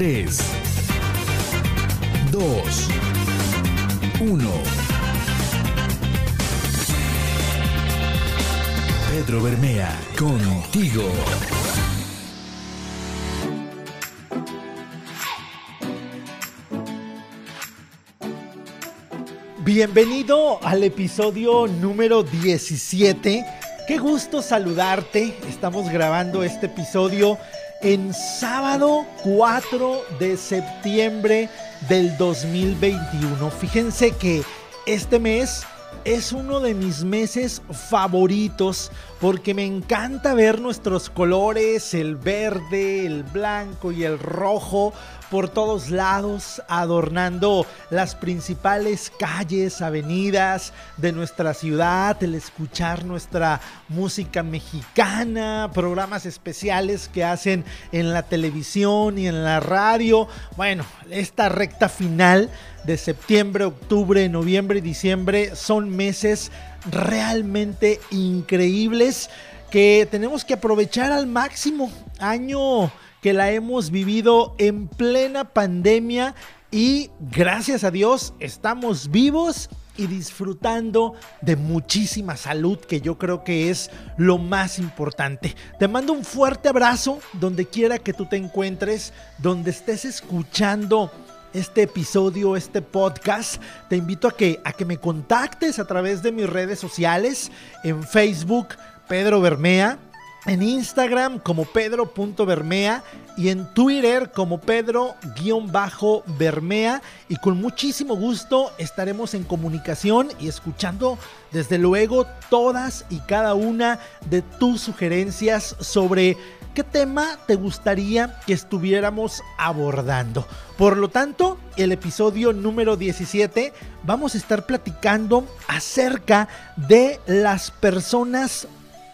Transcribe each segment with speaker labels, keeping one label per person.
Speaker 1: 3, 2, 1. Pedro Bermea, contigo.
Speaker 2: Bienvenido al episodio número 17. Qué gusto saludarte. Estamos grabando este episodio en sábado 4 de septiembre del 2021. Fíjense que este mes es uno de mis meses favoritos porque me encanta ver nuestros colores, el verde, el blanco y el rojo por todos lados, adornando las principales calles, avenidas de nuestra ciudad, el escuchar nuestra música mexicana, programas especiales que hacen en la televisión y en la radio. Bueno, esta recta final de septiembre, octubre, noviembre y diciembre son meses realmente increíbles que tenemos que aprovechar al máximo. Año que la hemos vivido en plena pandemia y gracias a Dios estamos vivos y disfrutando de muchísima salud, que yo creo que es lo más importante. Te mando un fuerte abrazo donde quiera que tú te encuentres, donde estés escuchando este episodio, este podcast, te invito a que, a que me contactes a través de mis redes sociales, en Facebook, Pedro Bermea, en Instagram como pedro.bermea y en Twitter como pedro-bermea y con muchísimo gusto estaremos en comunicación y escuchando desde luego todas y cada una de tus sugerencias sobre qué tema te gustaría que estuviéramos abordando. Por lo tanto, el episodio número 17 vamos a estar platicando acerca de las personas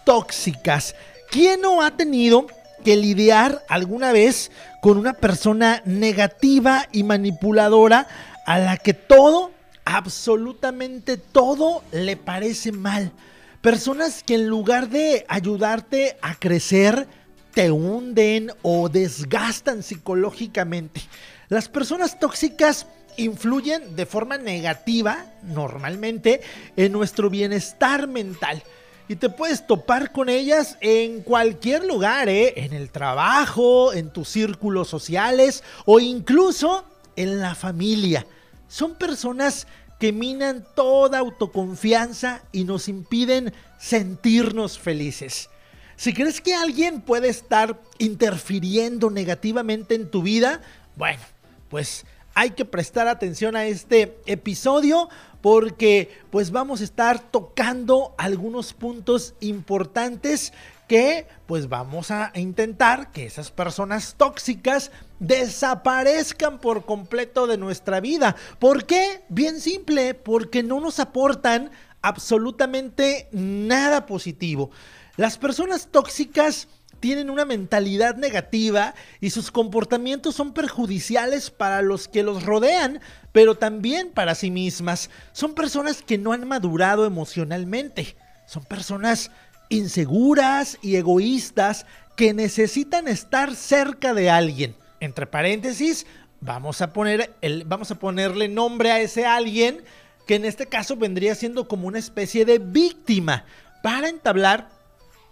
Speaker 2: tóxicas. ¿Quién no ha tenido que lidiar alguna vez con una persona negativa y manipuladora a la que todo, absolutamente todo, le parece mal? Personas que en lugar de ayudarte a crecer, te hunden o desgastan psicológicamente. Las personas tóxicas influyen de forma negativa, normalmente, en nuestro bienestar mental. Y te puedes topar con ellas en cualquier lugar, ¿eh? en el trabajo, en tus círculos sociales o incluso en la familia. Son personas que minan toda autoconfianza y nos impiden sentirnos felices. Si crees que alguien puede estar interfiriendo negativamente en tu vida, bueno, pues hay que prestar atención a este episodio porque pues vamos a estar tocando algunos puntos importantes que pues vamos a intentar que esas personas tóxicas desaparezcan por completo de nuestra vida. ¿Por qué? Bien simple, porque no nos aportan absolutamente nada positivo. Las personas tóxicas tienen una mentalidad negativa y sus comportamientos son perjudiciales para los que los rodean, pero también para sí mismas. Son personas que no han madurado emocionalmente. Son personas inseguras y egoístas que necesitan estar cerca de alguien. Entre paréntesis, vamos a poner el, vamos a ponerle nombre a ese alguien que en este caso vendría siendo como una especie de víctima para entablar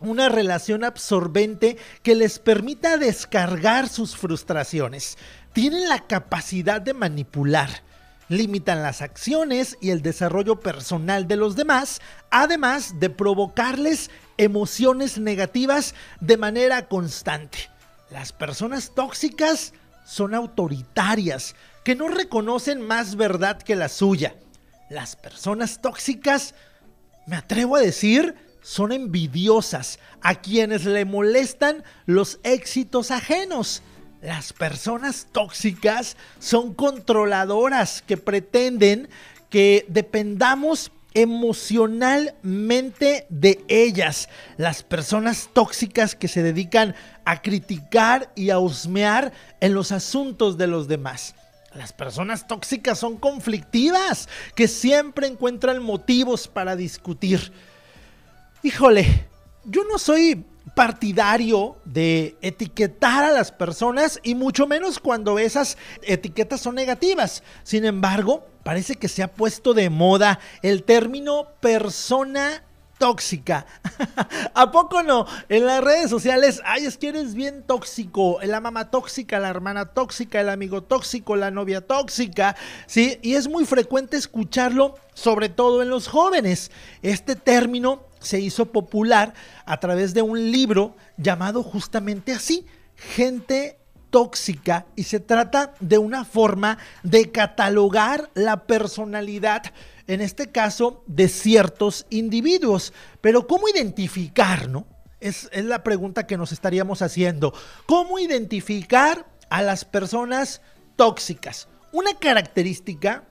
Speaker 2: una relación absorbente que les permita descargar sus frustraciones. Tienen la capacidad de manipular. Limitan las acciones y el desarrollo personal de los demás, además de provocarles emociones negativas de manera constante. Las personas tóxicas son autoritarias, que no reconocen más verdad que la suya. Las personas tóxicas, me atrevo a decir, son envidiosas, a quienes le molestan los éxitos ajenos. Las personas tóxicas son controladoras que pretenden que dependamos emocionalmente de ellas. Las personas tóxicas que se dedican a criticar y a husmear en los asuntos de los demás. Las personas tóxicas son conflictivas, que siempre encuentran motivos para discutir. Híjole, yo no soy partidario de etiquetar a las personas y mucho menos cuando esas etiquetas son negativas. Sin embargo, parece que se ha puesto de moda el término persona tóxica. ¿A poco no? En las redes sociales, ay, es que eres bien tóxico. La mamá tóxica, la hermana tóxica, el amigo tóxico, la novia tóxica. Sí, y es muy frecuente escucharlo, sobre todo en los jóvenes. Este término se hizo popular a través de un libro llamado justamente así, Gente tóxica y se trata de una forma de catalogar la personalidad, en este caso, de ciertos individuos. Pero ¿cómo identificar, no? Es, es la pregunta que nos estaríamos haciendo. ¿Cómo identificar a las personas tóxicas? Una característica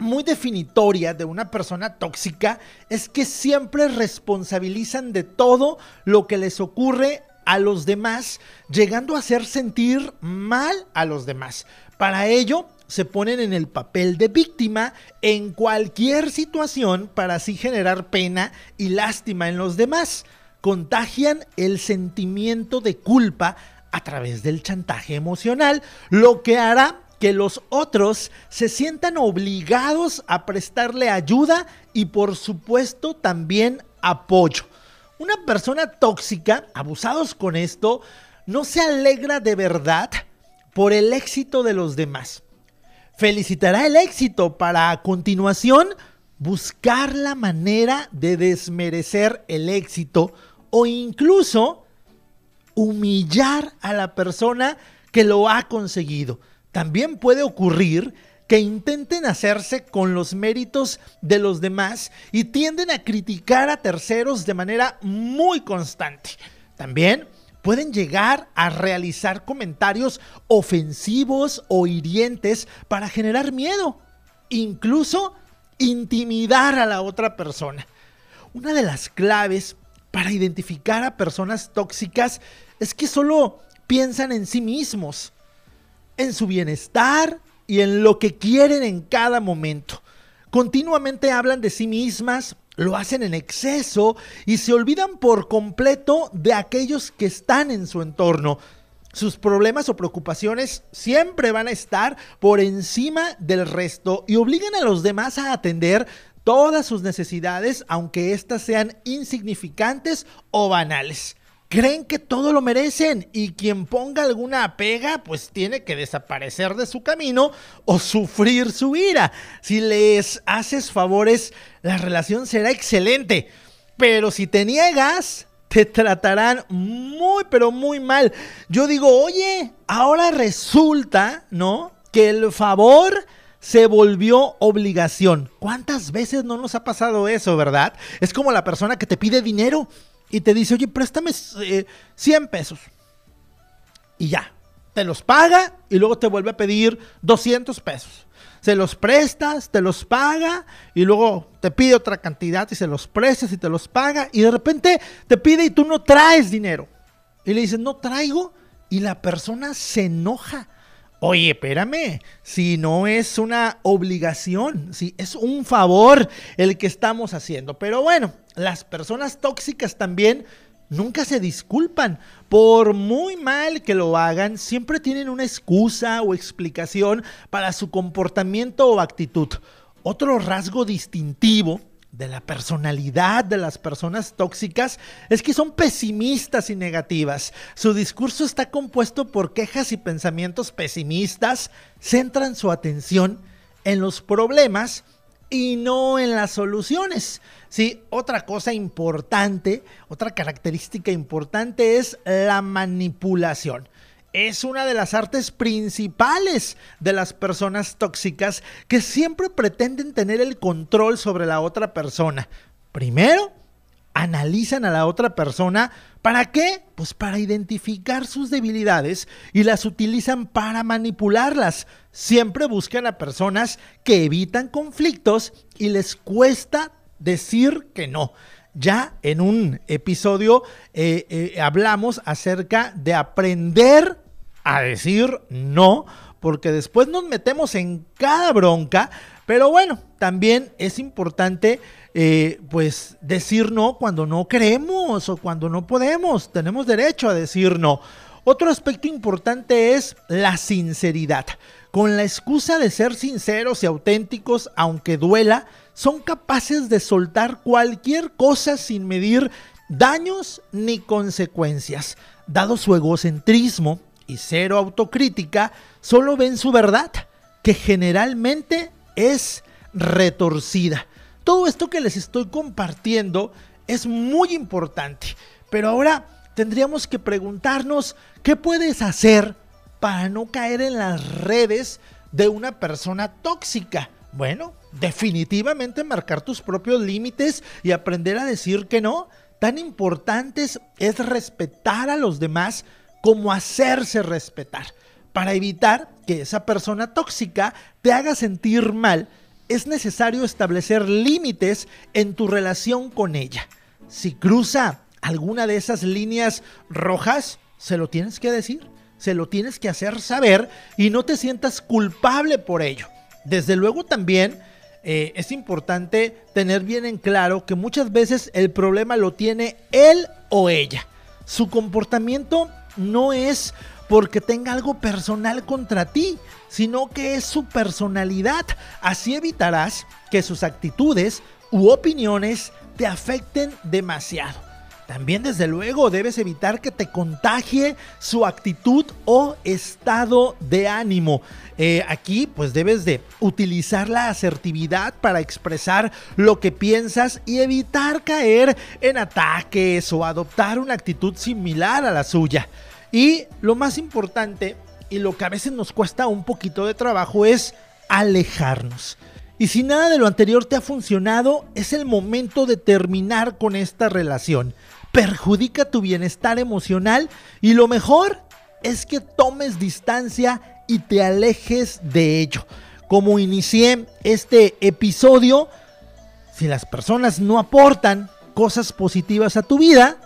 Speaker 2: muy definitoria de una persona tóxica es que siempre responsabilizan de todo lo que les ocurre a los demás, llegando a hacer sentir mal a los demás. Para ello, se ponen en el papel de víctima en cualquier situación para así generar pena y lástima en los demás. Contagian el sentimiento de culpa a través del chantaje emocional, lo que hará que los otros se sientan obligados a prestarle ayuda y por supuesto también apoyo. Una persona tóxica, abusados con esto, no se alegra de verdad por el éxito de los demás. Felicitará el éxito para a continuación buscar la manera de desmerecer el éxito o incluso humillar a la persona que lo ha conseguido. También puede ocurrir que intenten hacerse con los méritos de los demás y tienden a criticar a terceros de manera muy constante. También pueden llegar a realizar comentarios ofensivos o hirientes para generar miedo, incluso intimidar a la otra persona. Una de las claves para identificar a personas tóxicas es que solo piensan en sí mismos en su bienestar y en lo que quieren en cada momento. Continuamente hablan de sí mismas, lo hacen en exceso y se olvidan por completo de aquellos que están en su entorno. Sus problemas o preocupaciones siempre van a estar por encima del resto y obligan a los demás a atender todas sus necesidades, aunque éstas sean insignificantes o banales creen que todo lo merecen y quien ponga alguna pega pues tiene que desaparecer de su camino o sufrir su ira. Si les haces favores, la relación será excelente, pero si te niegas, te tratarán muy pero muy mal. Yo digo, oye, ahora resulta, ¿no? Que el favor se volvió obligación. ¿Cuántas veces no nos ha pasado eso, verdad? Es como la persona que te pide dinero y te dice, oye, préstame 100 eh, pesos. Y ya, te los paga y luego te vuelve a pedir 200 pesos. Se los prestas, te los paga y luego te pide otra cantidad y se los prestas y te los paga y de repente te pide y tú no traes dinero. Y le dices, no traigo y la persona se enoja. Oye, espérame, si no es una obligación, si es un favor el que estamos haciendo. Pero bueno, las personas tóxicas también nunca se disculpan. Por muy mal que lo hagan, siempre tienen una excusa o explicación para su comportamiento o actitud. Otro rasgo distintivo de la personalidad de las personas tóxicas es que son pesimistas y negativas. Su discurso está compuesto por quejas y pensamientos pesimistas, centran su atención en los problemas y no en las soluciones. Sí, otra cosa importante, otra característica importante es la manipulación es una de las artes principales de las personas tóxicas que siempre pretenden tener el control sobre la otra persona. Primero, analizan a la otra persona. ¿Para qué? Pues para identificar sus debilidades y las utilizan para manipularlas. Siempre buscan a personas que evitan conflictos y les cuesta decir que no. Ya en un episodio eh, eh, hablamos acerca de aprender a decir no, porque después nos metemos en cada bronca, Pero bueno, también es importante eh, pues decir no cuando no queremos o cuando no podemos. Tenemos derecho a decir no. Otro aspecto importante es la sinceridad. Con la excusa de ser sinceros y auténticos, aunque duela, son capaces de soltar cualquier cosa sin medir daños ni consecuencias. Dado su egocentrismo y cero autocrítica, solo ven su verdad, que generalmente es retorcida. Todo esto que les estoy compartiendo es muy importante, pero ahora tendríamos que preguntarnos qué puedes hacer para no caer en las redes de una persona tóxica. Bueno, definitivamente marcar tus propios límites y aprender a decir que no. Tan importantes es respetar a los demás como hacerse respetar. Para evitar que esa persona tóxica te haga sentir mal, es necesario establecer límites en tu relación con ella. Si cruza alguna de esas líneas rojas, se lo tienes que decir, se lo tienes que hacer saber y no te sientas culpable por ello. Desde luego también eh, es importante tener bien en claro que muchas veces el problema lo tiene él o ella. Su comportamiento no es porque tenga algo personal contra ti, sino que es su personalidad. Así evitarás que sus actitudes u opiniones te afecten demasiado. También desde luego debes evitar que te contagie su actitud o estado de ánimo. Eh, aquí pues debes de utilizar la asertividad para expresar lo que piensas y evitar caer en ataques o adoptar una actitud similar a la suya. Y lo más importante y lo que a veces nos cuesta un poquito de trabajo es alejarnos. Y si nada de lo anterior te ha funcionado, es el momento de terminar con esta relación perjudica tu bienestar emocional y lo mejor es que tomes distancia y te alejes de ello. Como inicié este episodio, si las personas no aportan cosas positivas a tu vida,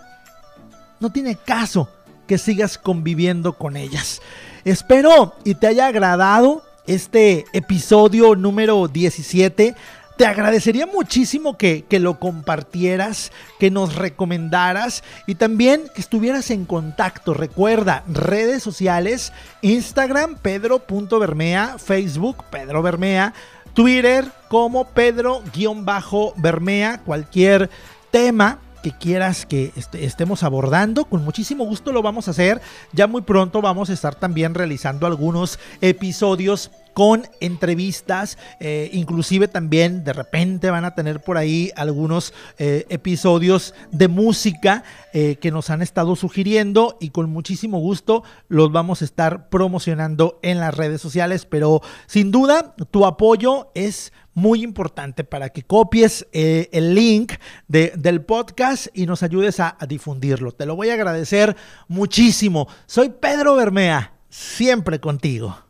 Speaker 2: no tiene caso que sigas conviviendo con ellas. Espero y te haya agradado este episodio número 17 te agradecería muchísimo que, lo compartieras, que nos recomendaras y también que estuvieras en contacto. Recuerda, redes sociales, Instagram, pedro.bermea, Facebook, Pedro Bermea, Twitter como Pedro-Bermea, cualquier tema que quieras que estemos abordando, con muchísimo gusto lo vamos a hacer. Ya muy pronto vamos a estar también realizando algunos episodios con entrevistas, eh, inclusive también de repente van a tener por ahí algunos eh, episodios de música eh, que nos han estado sugiriendo y con muchísimo gusto los vamos a estar promocionando en las redes sociales, pero sin duda tu apoyo es muy importante para que copies el link del podcast y nos ayudes a difundirlo. Te lo voy a agradecer muchísimo. Soy Pedro Bermea, siempre contigo.